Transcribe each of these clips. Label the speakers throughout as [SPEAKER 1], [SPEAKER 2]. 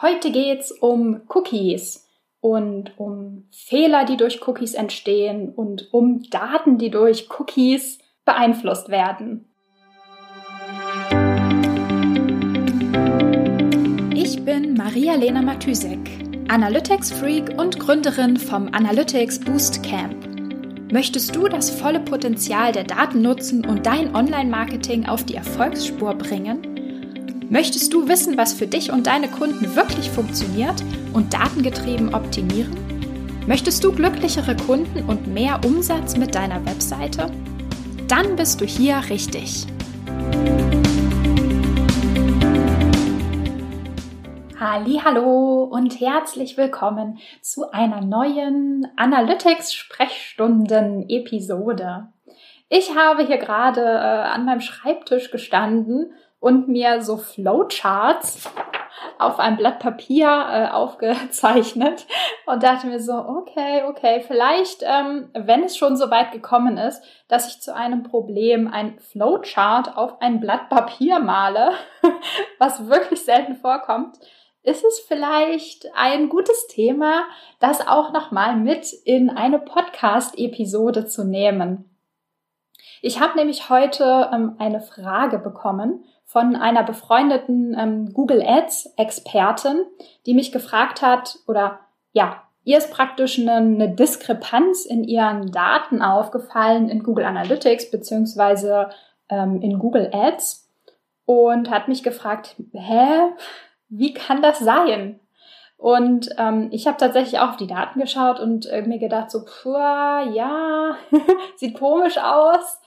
[SPEAKER 1] Heute geht's um Cookies und um Fehler, die durch Cookies entstehen und um Daten, die durch Cookies beeinflusst werden. Ich bin Maria-Lena Matysek, Analytics-Freak und Gründerin vom Analytics Boost Camp. Möchtest du das volle Potenzial der Daten nutzen und dein Online-Marketing auf die Erfolgsspur bringen? Möchtest du wissen, was für dich und deine Kunden wirklich funktioniert und datengetrieben optimieren? Möchtest du glücklichere Kunden und mehr Umsatz mit deiner Webseite? Dann bist du hier richtig. Hallo und herzlich willkommen zu einer neuen Analytics Sprechstunden Episode. Ich habe hier gerade äh, an meinem Schreibtisch gestanden und mir so Flowcharts auf einem Blatt Papier äh, aufgezeichnet und dachte mir so, okay, okay, vielleicht, ähm, wenn es schon so weit gekommen ist, dass ich zu einem Problem ein Flowchart auf ein Blatt Papier male, was wirklich selten vorkommt, ist es vielleicht ein gutes Thema, das auch nochmal mit in eine Podcast-Episode zu nehmen. Ich habe nämlich heute ähm, eine Frage bekommen von einer befreundeten ähm, Google Ads Expertin, die mich gefragt hat oder ja, ihr ist praktisch eine, eine Diskrepanz in ihren Daten aufgefallen in Google Analytics beziehungsweise ähm, in Google Ads und hat mich gefragt, hä, wie kann das sein? Und ähm, ich habe tatsächlich auch auf die Daten geschaut und äh, mir gedacht, so, puh, ja, sieht komisch aus.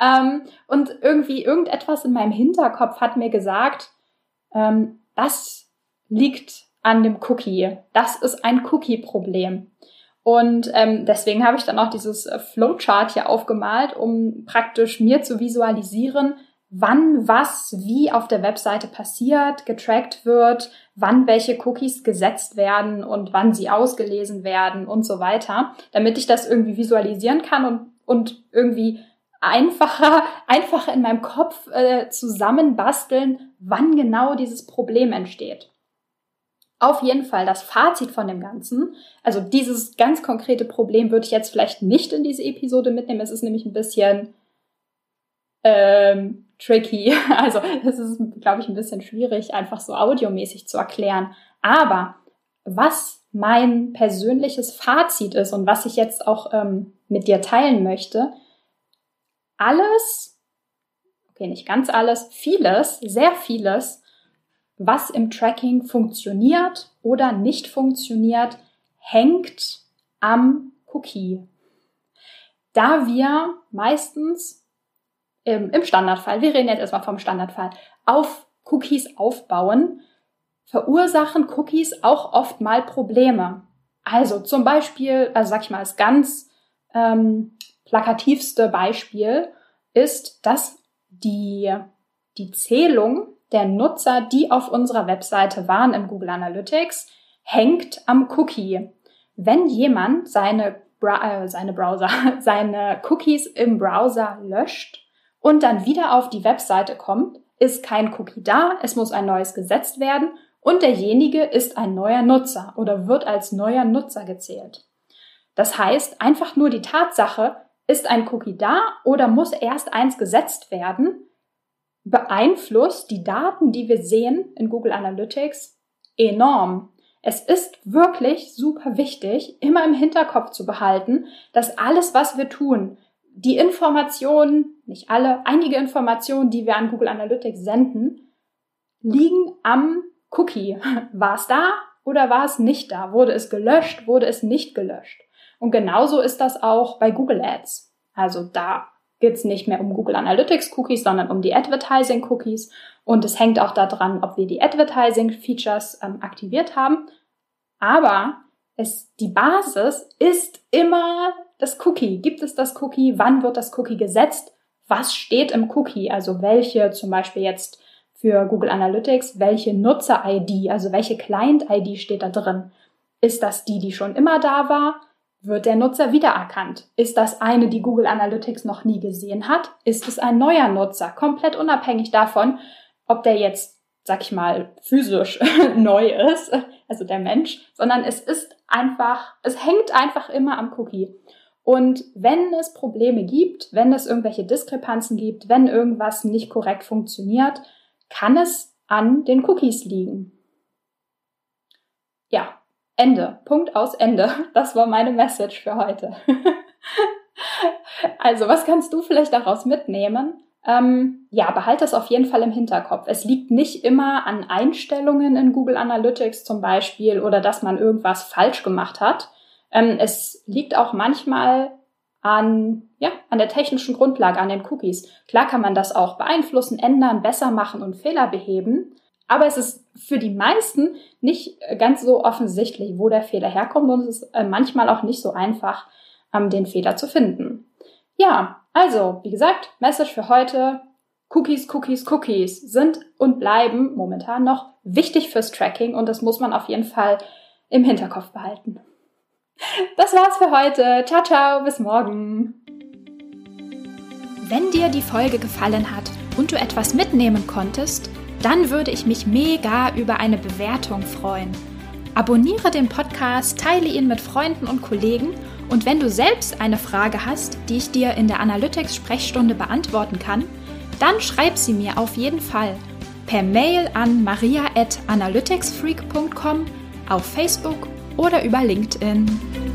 [SPEAKER 1] Ähm, und irgendwie irgendetwas in meinem Hinterkopf hat mir gesagt, ähm, das liegt an dem Cookie. Das ist ein Cookie-Problem. Und ähm, deswegen habe ich dann auch dieses äh, Flowchart hier aufgemalt, um praktisch mir zu visualisieren, wann was wie auf der Webseite passiert, getrackt wird, wann welche Cookies gesetzt werden und wann sie ausgelesen werden und so weiter, damit ich das irgendwie visualisieren kann und, und irgendwie einfacher, einfacher in meinem Kopf äh, zusammenbasteln, wann genau dieses Problem entsteht. Auf jeden Fall das Fazit von dem Ganzen. Also dieses ganz konkrete Problem würde ich jetzt vielleicht nicht in diese Episode mitnehmen. Es ist nämlich ein bisschen ähm, tricky. Also es ist, glaube ich, ein bisschen schwierig, einfach so audiomäßig zu erklären. Aber was mein persönliches Fazit ist und was ich jetzt auch ähm, mit dir teilen möchte, alles, okay, nicht ganz alles, vieles, sehr vieles, was im Tracking funktioniert oder nicht funktioniert, hängt am Cookie. Da wir meistens im, im Standardfall, wir reden jetzt erstmal vom Standardfall, auf Cookies aufbauen, verursachen Cookies auch oft mal Probleme. Also zum Beispiel, also sag ich mal, als ganz ähm, plakativste Beispiel ist, dass die, die Zählung der Nutzer, die auf unserer Webseite waren im Google Analytics, hängt am Cookie. Wenn jemand seine, Bra äh, seine Browser, seine Cookies im Browser löscht und dann wieder auf die Webseite kommt, ist kein Cookie da, es muss ein neues gesetzt werden und derjenige ist ein neuer Nutzer oder wird als neuer Nutzer gezählt. Das heißt, einfach nur die Tatsache, ist ein Cookie da oder muss erst eins gesetzt werden, beeinflusst die Daten, die wir sehen in Google Analytics, enorm. Es ist wirklich super wichtig, immer im Hinterkopf zu behalten, dass alles, was wir tun, die Informationen, nicht alle, einige Informationen, die wir an Google Analytics senden, liegen am Cookie. War es da oder war es nicht da? Wurde es gelöscht? Wurde es nicht gelöscht? Und genauso ist das auch bei Google Ads. Also da geht es nicht mehr um Google Analytics Cookies, sondern um die Advertising Cookies. Und es hängt auch daran, ob wir die Advertising Features ähm, aktiviert haben. Aber es, die Basis ist immer das Cookie. Gibt es das Cookie? Wann wird das Cookie gesetzt? Was steht im Cookie? Also welche zum Beispiel jetzt für Google Analytics, welche Nutzer-ID, also welche Client-ID steht da drin? Ist das die, die schon immer da war? Wird der Nutzer wiedererkannt? Ist das eine, die Google Analytics noch nie gesehen hat? Ist es ein neuer Nutzer? Komplett unabhängig davon, ob der jetzt sag ich mal, physisch neu ist, also der Mensch, sondern es ist einfach, es hängt einfach immer am Cookie. Und wenn es Probleme gibt, wenn es irgendwelche Diskrepanzen gibt, wenn irgendwas nicht korrekt funktioniert, kann es an den Cookies liegen. Ja, Ende. Punkt aus Ende. Das war meine Message für heute. also, was kannst du vielleicht daraus mitnehmen? Ähm, ja, behalte das auf jeden Fall im Hinterkopf. Es liegt nicht immer an Einstellungen in Google Analytics zum Beispiel oder dass man irgendwas falsch gemacht hat. Ähm, es liegt auch manchmal an, ja, an der technischen Grundlage, an den Cookies. Klar kann man das auch beeinflussen, ändern, besser machen und Fehler beheben. Aber es ist für die meisten nicht ganz so offensichtlich, wo der Fehler herkommt und es ist äh, manchmal auch nicht so einfach, ähm, den Fehler zu finden. Ja, also, wie gesagt, Message für heute. Cookies, Cookies, Cookies sind und bleiben momentan noch wichtig fürs Tracking und das muss man auf jeden Fall im Hinterkopf behalten. Das war's für heute. Ciao, ciao, bis morgen.
[SPEAKER 2] Wenn dir die Folge gefallen hat und du etwas mitnehmen konntest, dann würde ich mich mega über eine Bewertung freuen. Abonniere den Podcast, teile ihn mit Freunden und Kollegen und wenn du selbst eine Frage hast, die ich dir in der Analytics-Sprechstunde beantworten kann, dann schreib sie mir auf jeden Fall per Mail an maria.analyticsfreak.com, auf Facebook oder über LinkedIn.